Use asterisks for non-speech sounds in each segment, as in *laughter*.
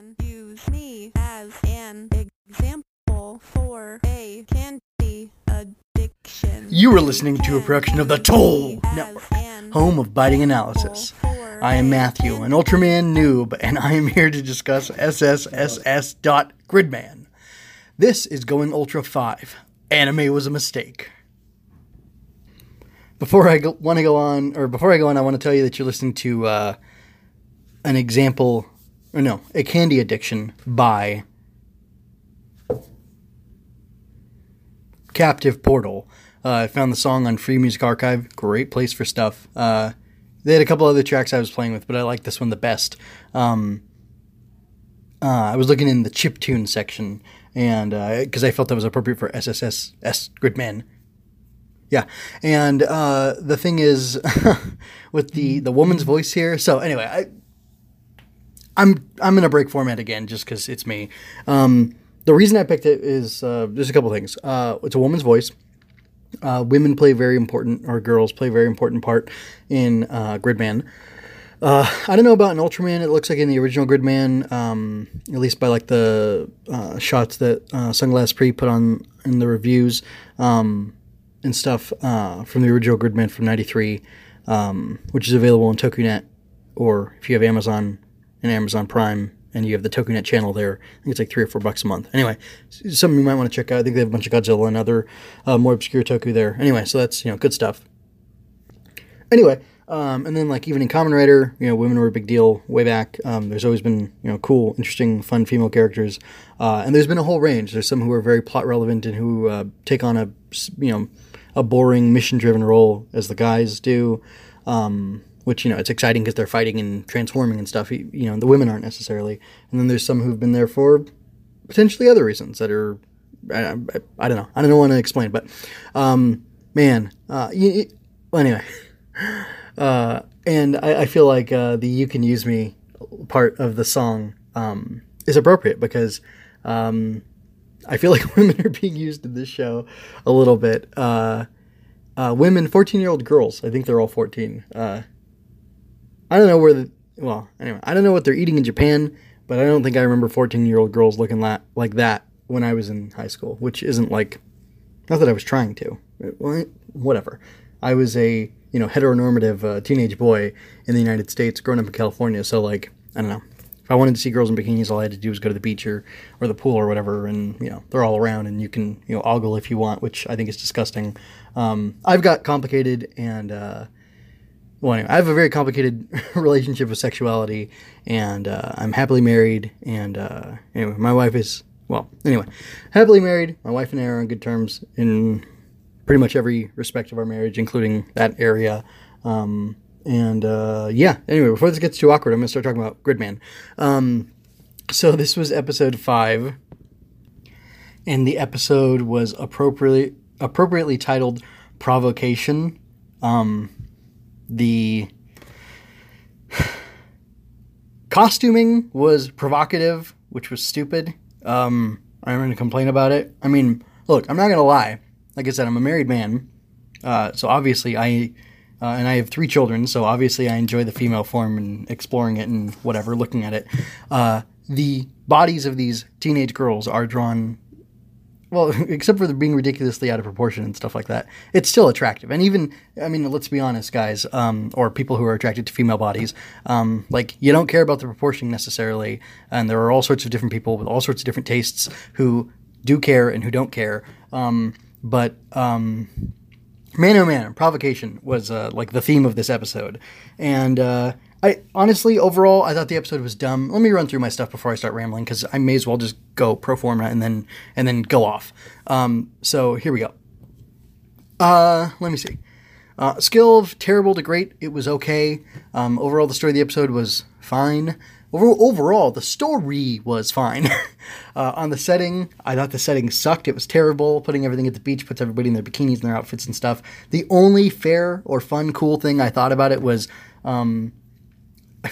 can use me as an example for a candy addiction. You are listening to a production of the Toll Network, home of biting analysis. I am Matthew, an Ultraman noob, and I am here to discuss SSSS.Gridman. This is Going Ultra 5. Anime was a mistake. Before I go, want to go on, or before I go on, I want to tell you that you're listening to uh, an example, or no, a candy addiction by Captive Portal. Uh, I found the song on Free Music Archive. Great place for stuff. Uh, they had a couple other tracks I was playing with, but I like this one the best. Um, uh, I was looking in the chip tune section, and because I felt that was appropriate for SSS S Gridman. Yeah, and uh, the thing is, *laughs* with the the woman's voice here. So anyway, I I'm I'm gonna break format again just because it's me. Um, the reason I picked it is uh, there's a couple things. Uh, it's a woman's voice. Uh, women play very important, or girls play a very important part in uh, Gridman. Uh, I don't know about an Ultraman. It looks like in the original Gridman, um, at least by like the uh, shots that uh, Sunglass Pre put on in the reviews um, and stuff from the original Gridman from '93, um, which is available on TokuNet, or if you have Amazon and Amazon Prime and you have the TokuNet channel there. I think it's like three or four bucks a month. Anyway, something you might want to check out. I think they have a bunch of Godzilla and other uh, more obscure Toku there. Anyway, so that's you know good stuff. Anyway, um, and then like even in Kamen Rider, you know, women were a big deal way back. Um, there's always been you know cool, interesting, fun female characters, uh, and there's been a whole range. There's some who are very plot relevant and who uh, take on a you know a boring mission driven role as the guys do. Um, which you know it's exciting because they're fighting and transforming and stuff. You know, the women aren't necessarily, and then there's some who've been there for potentially other reasons that are I, I, I don't know. I don't want to explain, but um, man, uh, you, well, anyway, *laughs* uh, and I, I, feel like uh, the "You Can Use Me" part of the song um, is appropriate because. Um, I feel *laughs* like women are being used in this show a little bit. Uh, uh, women, 14 year old girls, I think they're all 14, uh, I don't know where the well, anyway, I don't know what they're eating in Japan, but I don't think I remember 14 year old girls looking la- like that when I was in high school, which isn't like, not that I was trying to. Well, whatever. I was a, you know, heteronormative uh, teenage boy in the United States growing up in California, so like, I don't know. If I wanted to see girls in bikinis, all I had to do was go to the beach or, or the pool or whatever, and, you know, they're all around and you can, you know, ogle if you want, which I think is disgusting. Um, I've got complicated and, uh, well, anyway, I have a very complicated *laughs* relationship with sexuality, and uh, I'm happily married. And uh, anyway, my wife is well. Anyway, happily married. My wife and I are on good terms in pretty much every respect of our marriage, including that area. Um, and uh, yeah, anyway, before this gets too awkward, I'm gonna start talking about Gridman. Um, so this was episode five, and the episode was appropriately appropriately titled "Provocation." Um, the costuming was provocative, which was stupid. Um, I'm going to complain about it. I mean, look, I'm not going to lie. Like I said, I'm a married man, uh, so obviously I uh, and I have three children, so obviously I enjoy the female form and exploring it and whatever, looking at it. Uh, the bodies of these teenage girls are drawn well, *laughs* except for being ridiculously out of proportion and stuff like that, it's still attractive. And even, I mean, let's be honest, guys, um, or people who are attracted to female bodies, um, like you don't care about the proportion necessarily. And there are all sorts of different people with all sorts of different tastes who do care and who don't care. Um, but um, man, oh man, provocation was uh, like the theme of this episode, and. Uh, I honestly, overall, I thought the episode was dumb. Let me run through my stuff before I start rambling because I may as well just go pro forma and then and then go off. Um, so here we go. Uh, let me see. Uh, skill of terrible to great. It was okay. Um, overall, the story of the episode was fine. Over, overall, the story was fine. *laughs* uh, on the setting, I thought the setting sucked. It was terrible. Putting everything at the beach puts everybody in their bikinis and their outfits and stuff. The only fair or fun, cool thing I thought about it was um,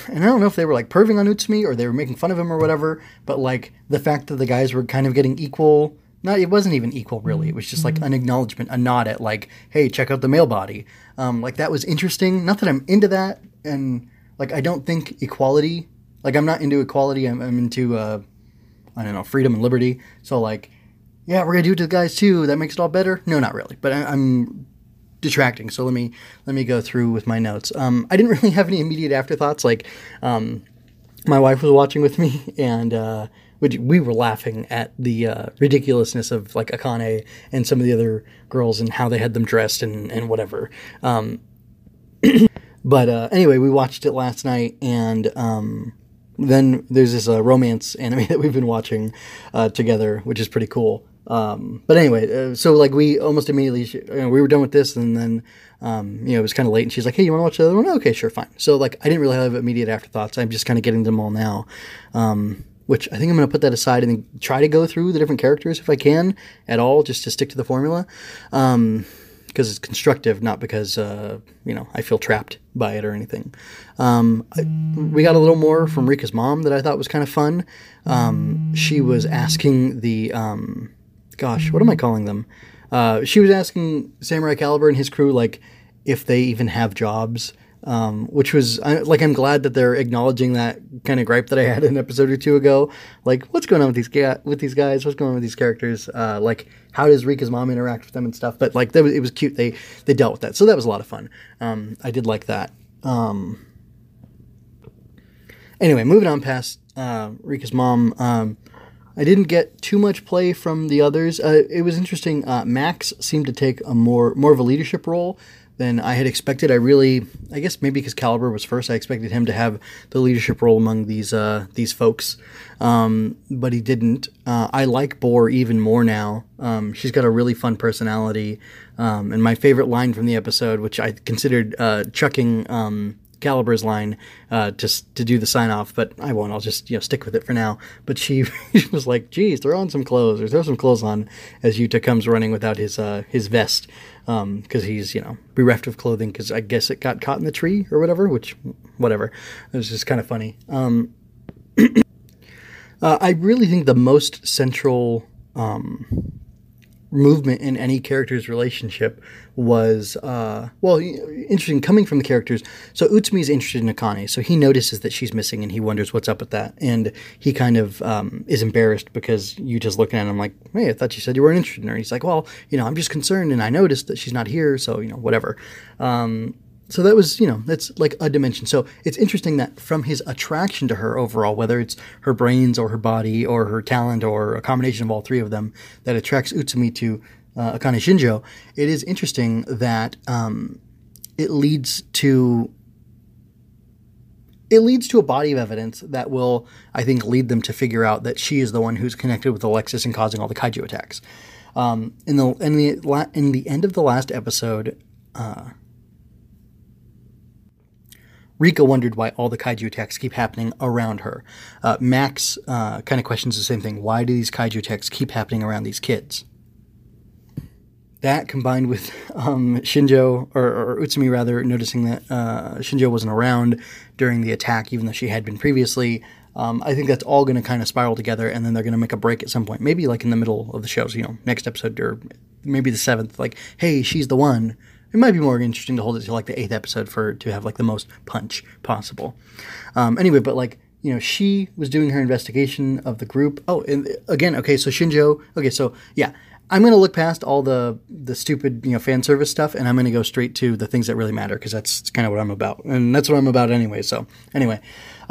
and I don't know if they were like perving on Utsumi or they were making fun of him or whatever, but like the fact that the guys were kind of getting equal. Not, it wasn't even equal really. It was just like mm-hmm. an acknowledgement, a nod at like, hey, check out the male body. Um, like that was interesting. Not that I'm into that, and like I don't think equality Like I'm not into equality. I'm, I'm into uh, I don't know freedom and liberty. So like, yeah, we're gonna do it to the guys too. That makes it all better. No, not really. But I, I'm detracting. So let me let me go through with my notes. Um, I didn't *laughs* really have any immediate afterthoughts. Like, um, my wife was watching with me, *laughs* and uh, we, we were laughing at the uh, ridiculousness of like Akane and some of the other girls and how they had them dressed and and whatever. Um, *clears throat* but uh, anyway, we watched it last night, and um, then there's this uh, romance anime *laughs* that we've been watching uh, together, which is pretty cool. Um, but anyway, uh, so like we almost immediately you know, we were done with this, and then um, you know it was kind of late, and she's like, "Hey, you want to watch the other one?" Okay, sure, fine. So like I didn't really have immediate afterthoughts. I'm just kind of getting them all now. Um, which I think I'm going to put that aside and try to go through the different characters if I can at all, just to stick to the formula. Um, because it's constructive, not because uh, you know I feel trapped by it or anything. Um, I, we got a little more from Rika's mom that I thought was kind of fun. Um, she was asking the um, gosh, what am I calling them? Uh, she was asking Samurai Calibur and his crew like if they even have jobs. Um, which was like I'm glad that they're acknowledging that kind of gripe that I had an episode or two ago. Like, what's going on with these ga- with these guys? What's going on with these characters? Uh, like, how does Rika's mom interact with them and stuff? But like, it was cute. They they dealt with that, so that was a lot of fun. Um, I did like that. Um, anyway, moving on past uh, Rika's mom. Um, I didn't get too much play from the others. Uh, it was interesting. Uh, Max seemed to take a more more of a leadership role than I had expected. I really, I guess maybe because Calibur was first, I expected him to have the leadership role among these uh, these folks, um, but he didn't. Uh, I like Borr even more now. Um, she's got a really fun personality, um, and my favorite line from the episode, which I considered uh, chucking um, Calibur's line uh, to to do the sign off, but I won't. I'll just you know stick with it for now. But she, *laughs* she was like, "Geez, throw on some clothes or throw some clothes on." As Yuta comes running without his uh, his vest because um, he's you know bereft of clothing because I guess it got caught in the tree or whatever. Which whatever, it was just kind of funny. Um, *clears throat* uh, I really think the most central um, movement in any character's relationship was uh, well interesting coming from the characters. So utsumi is interested in akane so he notices that she's missing and he wonders what's up with that. And he kind of um, is embarrassed because you just looking at him like hey i thought you said you weren't interested in her. He's like well you know i'm just concerned and i noticed that she's not here so you know whatever. Um, so that was you know that's like a dimension. So it's interesting that from his attraction to her overall whether it's her brains or her body or her talent or a combination of all three of them that attracts utsumi to uh, akane shinjo it is interesting that um, it leads to it leads to a body of evidence that will i think lead them to figure out that she is the one who's connected with alexis and causing all the kaiju attacks. Um, in the in the in the end of the last episode uh, Rika wondered why all the kaiju attacks keep happening around her. Uh, Max uh, kind of questions the same thing. Why do these kaiju attacks keep happening around these kids? That combined with um, Shinjo, or, or, Utsumi rather, noticing that uh, Shinjo wasn't around during the attack, even though she had been previously, um, I think that's all going to kind of spiral together, and then they're going to make a break at some point. Maybe like in the middle of the shows, you know, next episode or maybe the seventh. Like, hey, she's the one it might be more interesting to hold it to like the eighth episode for to have like the most punch possible. Um, anyway, but like you know, she was doing her investigation of the group. Oh, and again, okay, so Shinjo. Okay, so yeah, I'm gonna look past all the the stupid you know fan service stuff, and I'm gonna go straight to the things that really matter because that's kind of what I'm about, and that's what I'm about anyway. So anyway,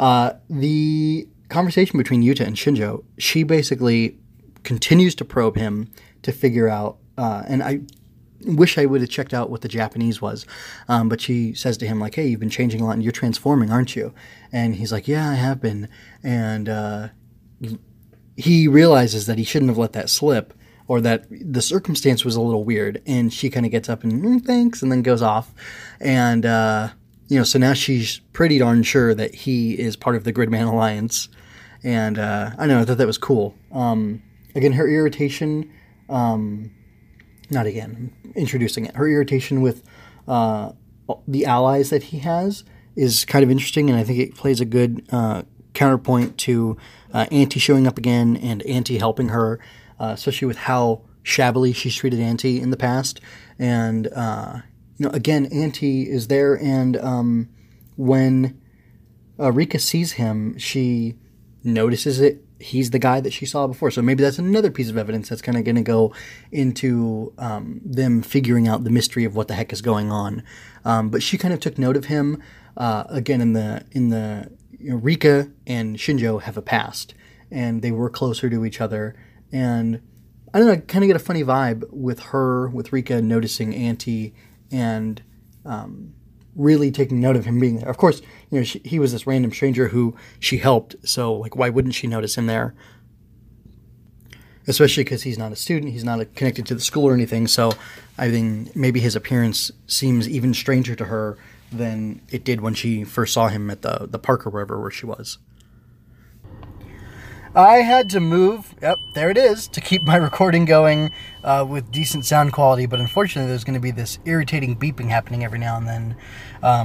uh, the conversation between Yuta and Shinjo, she basically continues to probe him to figure out. Uh, and I wish I would have checked out what the Japanese was. Um, but she says to him, like, hey, you've been changing a lot and you're transforming, aren't you? And he's like, yeah, I have been. And uh, he realizes that he shouldn't have let that slip or that the circumstance was a little weird. And she kind of gets up and, mm, thanks, and then goes off. And, uh, you know, so now she's pretty darn sure that he is part of the Gridman Alliance. And uh, I know, I thought that was cool. Um, again, her irritation. Um, not again, introducing it. Her irritation with uh, the allies that he has is kind of interesting, and I think it plays a good uh, counterpoint to uh, Anti showing up again and Anti helping her, uh, especially with how shabbily she's treated Anti in the past. And uh, you know, again, Anti is there, and um, when uh, Rika sees him, she notices it. He's the guy that she saw before. So maybe that's another piece of evidence that's kind of going to go into um, them figuring out the mystery of what the heck is going on. Um, but she kind of took note of him. Uh, again, in the in the you know, Rika and Shinjo have a past, and they were closer to each other. And I don't know, kind of get a funny vibe with her, with Rika noticing Anti and um, really taking note of him being there. Of course, you know, she, he was this random stranger who she helped, so like, why wouldn't she notice him there? Especially because he's not a student, he's not connected to the school or anything. So I think maybe his appearance seems even stranger to her than it did when she first saw him at the the park or wherever where she was. I had to move, yep, there it is, to keep my *laughs* recording going uh, with decent sound quality, but unfortunately, there's going to be this irritating beeping happening every now and then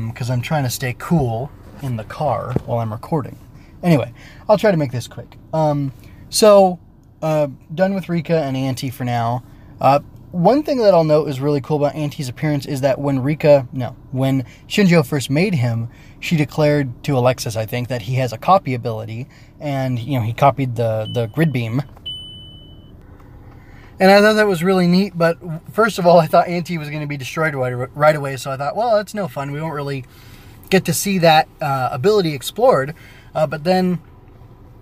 because um, I'm trying to stay cool in the car while I'm recording. Anyway, I'll try to make this quick. Um, so, uh, done with Rika and Anti for now. Uh, one thing that I'll note is really cool about Anti's appearance is that when Rika, no, when Shinjo first made him, she declared to Alexis, I think, that he has a copy ability, and you know he copied the the grid beam. And I thought that was really neat. But first of all, I thought Anti was going to be destroyed right, right away, so I thought, well, that's no fun. We won't really get to see that uh, ability explored. Uh, but then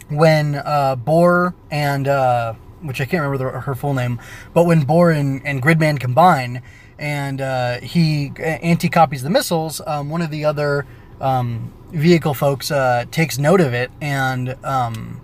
when uh, Borr and uh, which I can't remember the, her full name, but when Borr and, and Gridman combine and uh, he anti copies the missiles, um, one of the other um, vehicle folks uh, takes note of it, and um,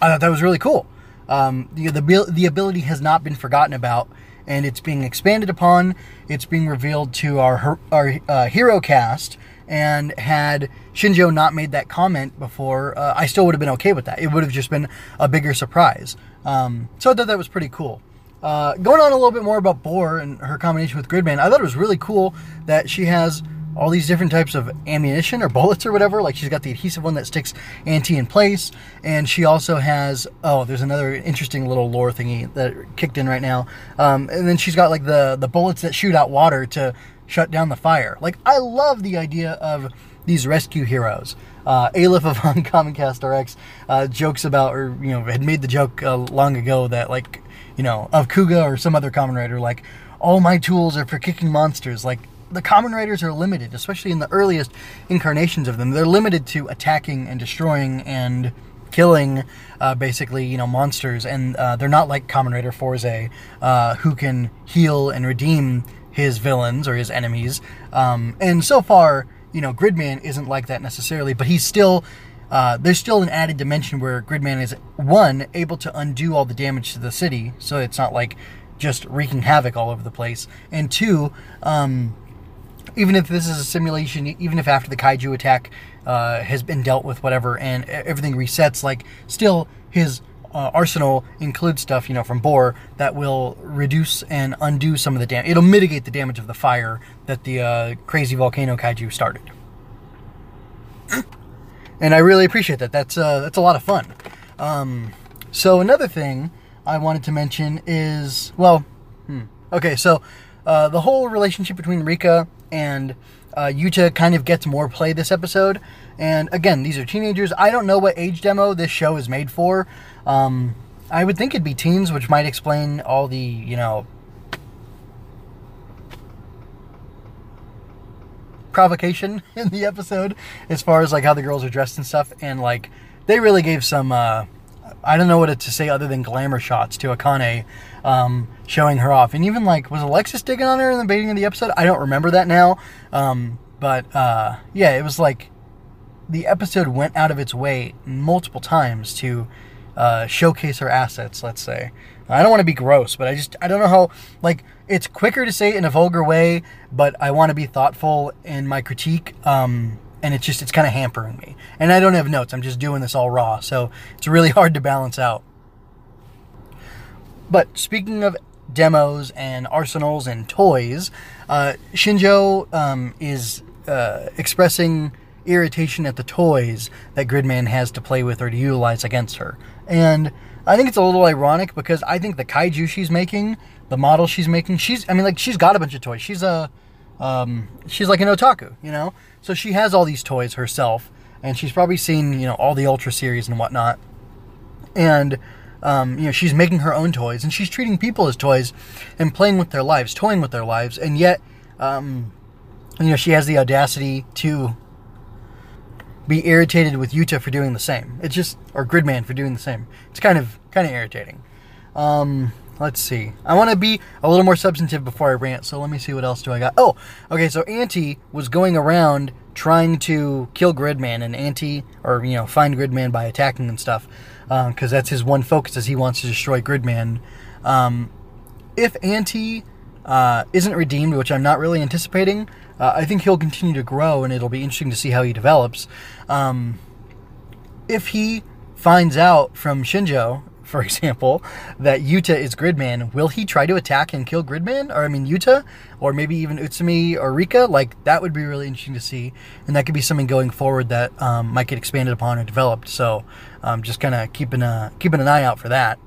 I thought that was really cool. Um, the, the the ability has not been forgotten about, and it's being expanded upon. It's being revealed to our our uh, hero cast and had Shinjo not made that comment before, uh, I still would have been okay with that. It would have just been a bigger surprise. Um, so I thought that was pretty cool. Uh, going on a little bit more about Borr and her combination with Gridman, I thought it was really cool that she has all these different types of ammunition or bullets or whatever. Like she's got the adhesive one that sticks Anti in place, and she also has oh, there's another interesting little lore thingy that kicked in right now. Um, and then she's got like the the bullets that shoot out water to shut down the fire. Like, I love the idea of these rescue heroes. Uh, Aleph of *laughs* Uncommon Cast RX uh, jokes about, or, you know, had made the joke uh, long ago that, like, you know, of Kuuga or some other Kamen Rider, like, all my tools are for kicking monsters. Like, the Kamen Riders are limited, especially in the earliest incarnations of them. They're limited to attacking and destroying and killing uh, basically you know monsters and uh, they're not like Kamen Rider Fourze uh, who can heal and redeem his villains or his enemies. Um, and so far, you know, Gridman isn't like that necessarily, but he's still. Uh, there's still an added dimension where Gridman is one able to undo all the damage to the city, so it's not like just wreaking havoc all over the place. And two, um, even if this is a simulation, even if after the kaiju attack uh, has been dealt with, whatever, and everything resets, like still his uh, arsenal includes stuff, you know, from Borr that will reduce and undo some of the damage. It'll mitigate the damage of the fire that the uh, crazy volcano kaiju started. *clears throat* and I really appreciate that. That's uh, that's a lot of fun. Um, so another thing I wanted to mention is well, hmm, okay, so uh, the whole relationship between Rika and uh, Yuta kind of gets more play this episode. And again, these are teenagers. I don't know what age demo this show is made for. Um, I would think it'd be teens, which might explain all the, you know, provocation *laughs* in the episode as far as like how the girls are dressed and stuff. And like, they really gave some, uh, I don't know what to say other than glamour shots to Akane um, showing her off. And even like, was Alexis digging on her in the beginning of the episode? I don't remember that now. Um, but uh, yeah, it was like the episode went out of its way multiple times to uh, showcase her assets, let's say. I don't want to be gross, but I just, I don't know how, like, it's quicker to say it in a vulgar way, but I want to be thoughtful in my critique. Um, and it's just, it's kind of hampering me. And I don't have notes, I'm just doing this all raw, so it's really hard to balance out. But speaking of demos and arsenals and toys, uh, Shinjo um, is uh, expressing irritation at the toys that Gridman has to play with or to utilize against her. And I think it's a little ironic because I think the kaiju she's making, the model she's making, she's I mean like she's got a bunch of toys. She's a um, she's like an otaku, you know. So she has all these toys herself, and she's probably seen you know all the Ultra series and whatnot, and um, you know she's making her own toys and she's treating people as toys and playing with their lives, toying with their lives, and yet um, you know she has the audacity to be irritated with Yuta for doing the same. It's just or Gridman for doing the same. It's kind of kind of irritating. Um, let's see. I want to be a little more substantive before I rant, so let me see what else do I got. Oh, okay. So Anti was going around trying to kill Gridman, and Anti or you know find Gridman by attacking and stuff, because um, that's his one focus as he wants to destroy Gridman. Um, if Anti uh, isn't redeemed, which I'm not really anticipating, uh, I think he'll continue to grow, and it'll be interesting to see how he develops. Um, if he finds out from Shinjo, for *laughs* example, that Yuta is Gridman, will he try to attack and kill Gridman? Or, I mean, Yuta? Or maybe even Utsumi or Rika? Like, that would be really interesting to see. And that could be something going forward that um, might get expanded upon or developed. So, um, just kind of keeping, a, keeping an eye out for that.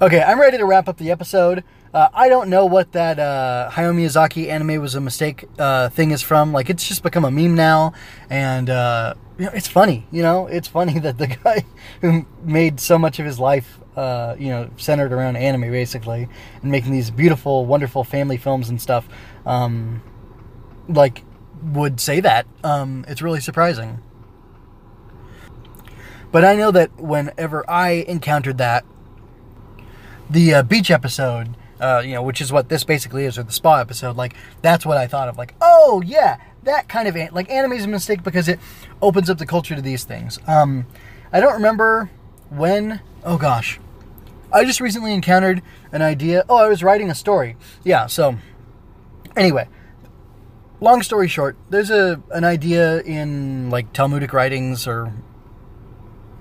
Okay, I'm ready to wrap up the episode. Uh, I don't know what that uh, Hayao Miyazaki anime was a mistake uh, thing is from. Like, it's just become a meme now, and uh, you know, it's funny. You know, it's funny that the *laughs* guy who made so much of his life, uh, you know, centered around anime, basically, and making these beautiful, wonderful family films and stuff, um, like, would say that. Um, it's really surprising. But I know that whenever I encountered that, the uh, beach episode uh, you know, which is what this basically is, or the spa episode. Like that's what I thought of. Like, oh yeah, that kind of an- like anime is a mistake because it opens up the culture to these things. Um, I don't remember when. Oh gosh, I just recently encountered an idea. Oh, I was writing a story. Yeah. So anyway, long story short, there's a an idea in like Talmudic writings or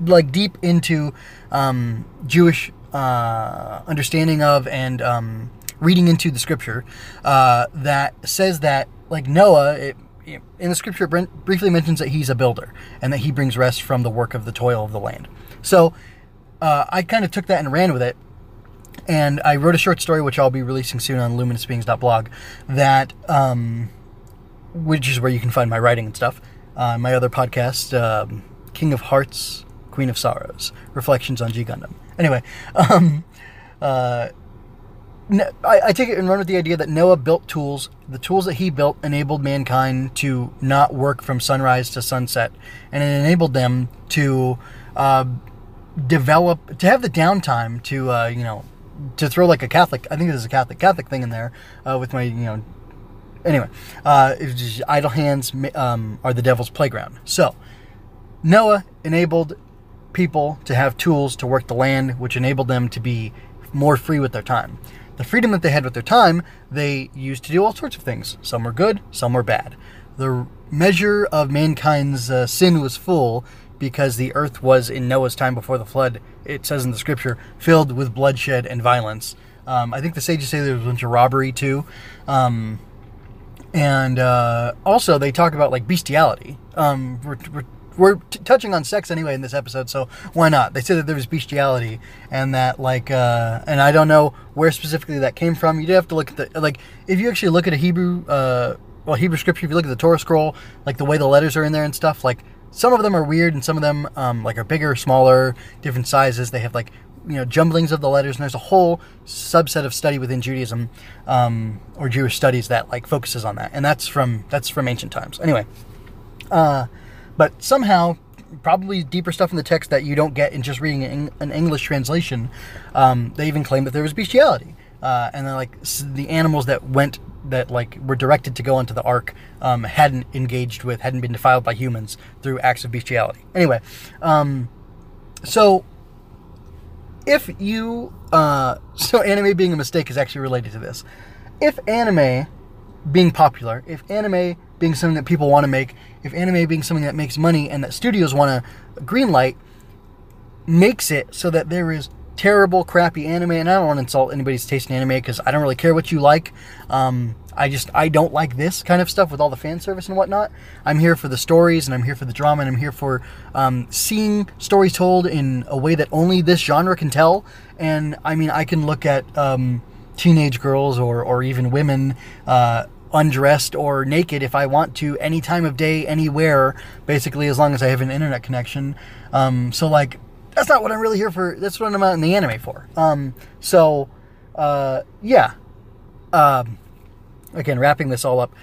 like deep into um, Jewish uh, understanding of and um, reading into the scripture uh, that says that like Noah. It, in the scripture, briefly mentions that he's a builder and that he brings rest from the work of the toil of the land. So uh, I kind of took that and ran with it. And I wrote a short story, which I'll be releasing soon on luminousbeings.blog, that, um, which is where you can find my writing and stuff. Uh, my other podcast, um, King of Hearts, Queen of Sorrows, Reflections on G Gundam. Anyway, um, uh, I, I, take it and run with the idea that Noah built tools. The tools that he built enabled mankind to not work from sunrise to sunset, and it enabled them to uh, develop, to have the downtime to, uh, you know, to throw like a Catholic. I think there's a Catholic Catholic thing in there uh, with my, you know. Anyway, uh, idle hands um, are the devil's playground. So Noah enabled people to have tools to work the land, which enabled them to be more free with their time. The freedom that they had with their time, they used to do all sorts of things. Some were good, some were bad. The measure of mankind's uh, sin was full because the earth was in Noah's time before the flood, it says in the scripture, filled with bloodshed and violence. Um, I think the sages say there was a bunch of robbery too. Um, and uh, also, they talk about like bestiality. Um, we're, we're we're t- touching on sex anyway in this episode, so why not? They said that there was bestiality and that like, uh, and I don't know where specifically that came from. You'd have to look at the like if you actually look at a Hebrew, uh, well Hebrew scripture. If you look at the Torah scroll, like the way the letters are in there and stuff, like some of them are weird and some of them um, like are bigger, smaller, different sizes. They have like you know jumblings of the letters, and there's a whole subset of study within Judaism um, or Jewish studies that like focuses on that, and that's from that's from ancient times. Anyway. Uh, but somehow, probably deeper stuff in the text that you don't get in just reading an English translation. Um, they even claim that there was bestiality, uh, and then like the animals that went that like were directed to go onto the ark um, hadn't engaged with, hadn't been defiled by humans through acts of bestiality. Anyway, um, so if you uh, *laughs* so anime being a mistake is actually related to this. If anime being popular, if anime being something that people want to make, if anime being something that makes money and that studios want to greenlight, makes it so that there is terrible, crappy anime. And I don't want to insult anybody's taste in anime because I don't really care what you like. Um, I just I don't like this kind of stuff with all the fan service and whatnot. I'm here for the stories and I'm here for the drama and I'm here for um, seeing stories told in a way that only this genre can tell. And I mean, I can look at um, teenage girls or or even women uh, undressed or naked if I want to, any time of day, anywhere, basically as long as I have an internet connection. Um, so like that's not what I'm really here for. That's what I'm out in the anime for. Um, so uh, yeah. Um, again, wrapping this all up.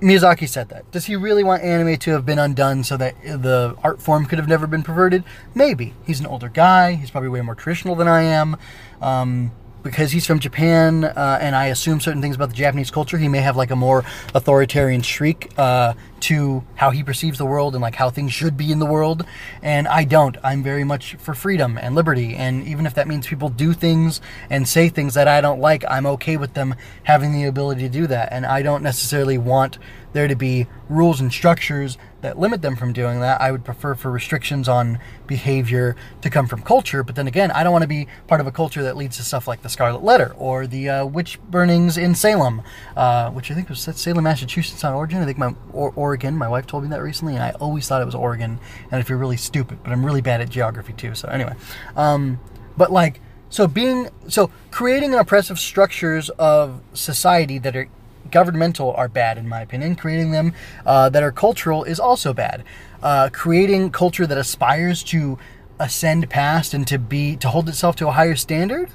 Miyazaki said that. Does he really want anime to have been undone so that the art form could have never been perverted? Maybe. He's an older guy. He's probably way more traditional than I am. Um, because he's from Japan, uh, and I assume certain things about the Japanese culture, he may have like a more authoritarian shriek uh, to how he perceives the world and like how things should be in the world. And I don't. I'm very much for freedom and liberty. And even if that means people do things and say things that I don't like, I'm okay with them having the ability to do that. And I don't necessarily want there to be rules and structures that limit them from doing that. I would prefer for restrictions on behavior to come from culture. But then again, I don't want to be part of a culture that leads to stuff like the Scarlet Letter or the uh, witch burnings in Salem, uh, which I think was Salem, Massachusetts on origin. I think my or, Oregon. My wife told me that recently, and I always thought it was Oregon. And I feel really stupid, but I'm really bad at geography too. So anyway, um, but like. So being so creating oppressive structures of society that are governmental are bad, in my opinion. Creating them uh, that are cultural is also bad. Uh, creating culture that aspires to ascend past and to be to hold itself to a higher standard,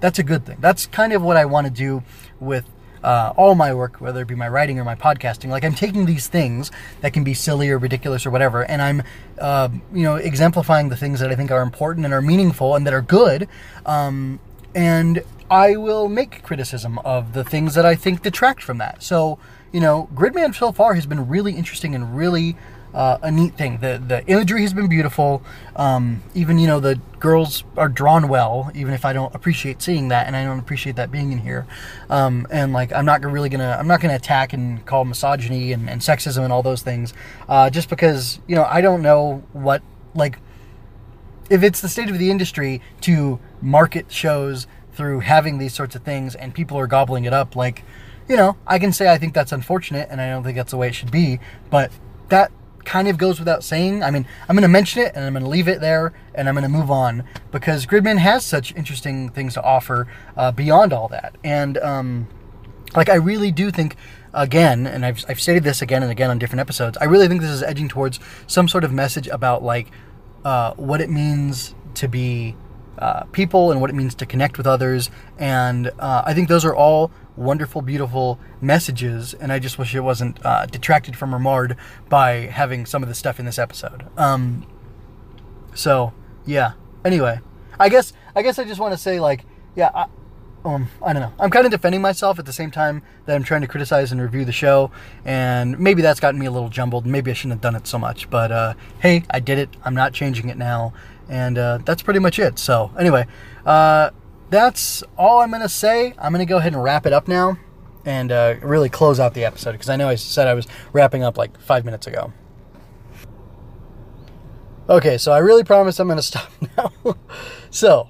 that's a good thing. That's kind of what I want to do with uh, all my work, whether it be my writing or my podcasting. Like I'm taking these things that can be silly or ridiculous or whatever, and I'm, uh, you know, exemplifying the things that I think are important and are meaningful and that are good, um, and I will make criticism of the things that I think detract from that. So, you know, Gridman so far has been really interesting and really uh, a neat thing. The the imagery has been beautiful. Um, even you know the girls are drawn well, even if I don't appreciate seeing that, and I don't appreciate that being in here. Um, and like I'm not really gonna I'm not gonna attack and call misogyny and, and sexism and all those things, uh, just because you know I don't know what like if it's the state of the industry to market shows through having these sorts of things and people are gobbling it up like you know i can say i think that's unfortunate and i don't think that's the way it should be but that kind of goes without saying. I mean i'm going to mention it and i'm going to leave it there and i'm going to move on because gridman has such interesting things to offer uh, beyond all that. And um, like i really do think again and I've, I've stated this again and again on different episodes i really think this is edging towards some sort of message about like uh, what it means to be uh, people and what it means to connect with others. And uh, I think those are all wonderful, beautiful messages. And I just wish it wasn't uh, detracted from or marred by having some of the stuff in this episode. Um, so yeah. Anyway, I guess I guess I just want to say like yeah. I, um, I don't know. I'm kind of defending myself at the same time that I'm trying to criticize and review the show, and maybe that's gotten me a little jumbled. Maybe I shouldn't have done it so much, but uh, hey, I did it. I'm not changing it now, and uh, that's pretty much it. So, anyway, uh, that's all I'm to say. I'm to go ahead and wrap it up now and uh, really close out the episode because I know I said I was wrapping up like five minutes ago. Okay, so I really promise I'm to *laughs* stop now. so,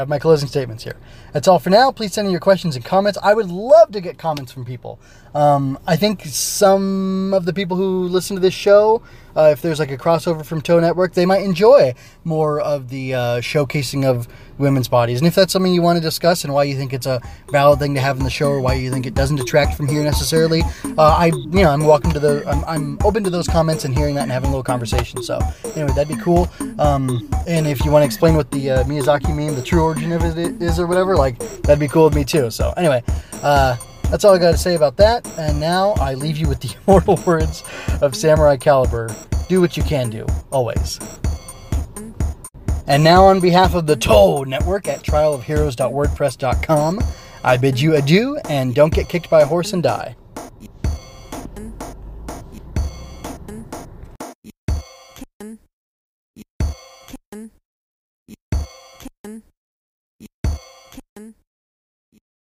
have my closing statements here. That's all for now. Please send in your questions and comments. I would love to get comments from people. Um, I think some of the people who listen to this show uh, if there's like a crossover from Toe Network, they might enjoy more of the uh, showcasing of women's bodies. And if that's something you want to discuss and why you think it's a valid thing to have in the show or why you think it doesn't detract from here necessarily, uh, I you know I'm welcome to the I'm, I'm, open to those comments and hearing that and having a little conversation. So anyway, that'd be cool. Um, and if you want to explain what the uh, Miyazaki meme, the true origin of it is or whatever, like that'd be cool with me too. So anyway. Uh, that's all I got to say about that. And now I leave you with the *laughs* immortal words of Samurai Calibur do what you can do, always. And now, on behalf of the Toe Network at trialofheroes.wordpress.com, I bid you adieu and don't get kicked by a horse and die.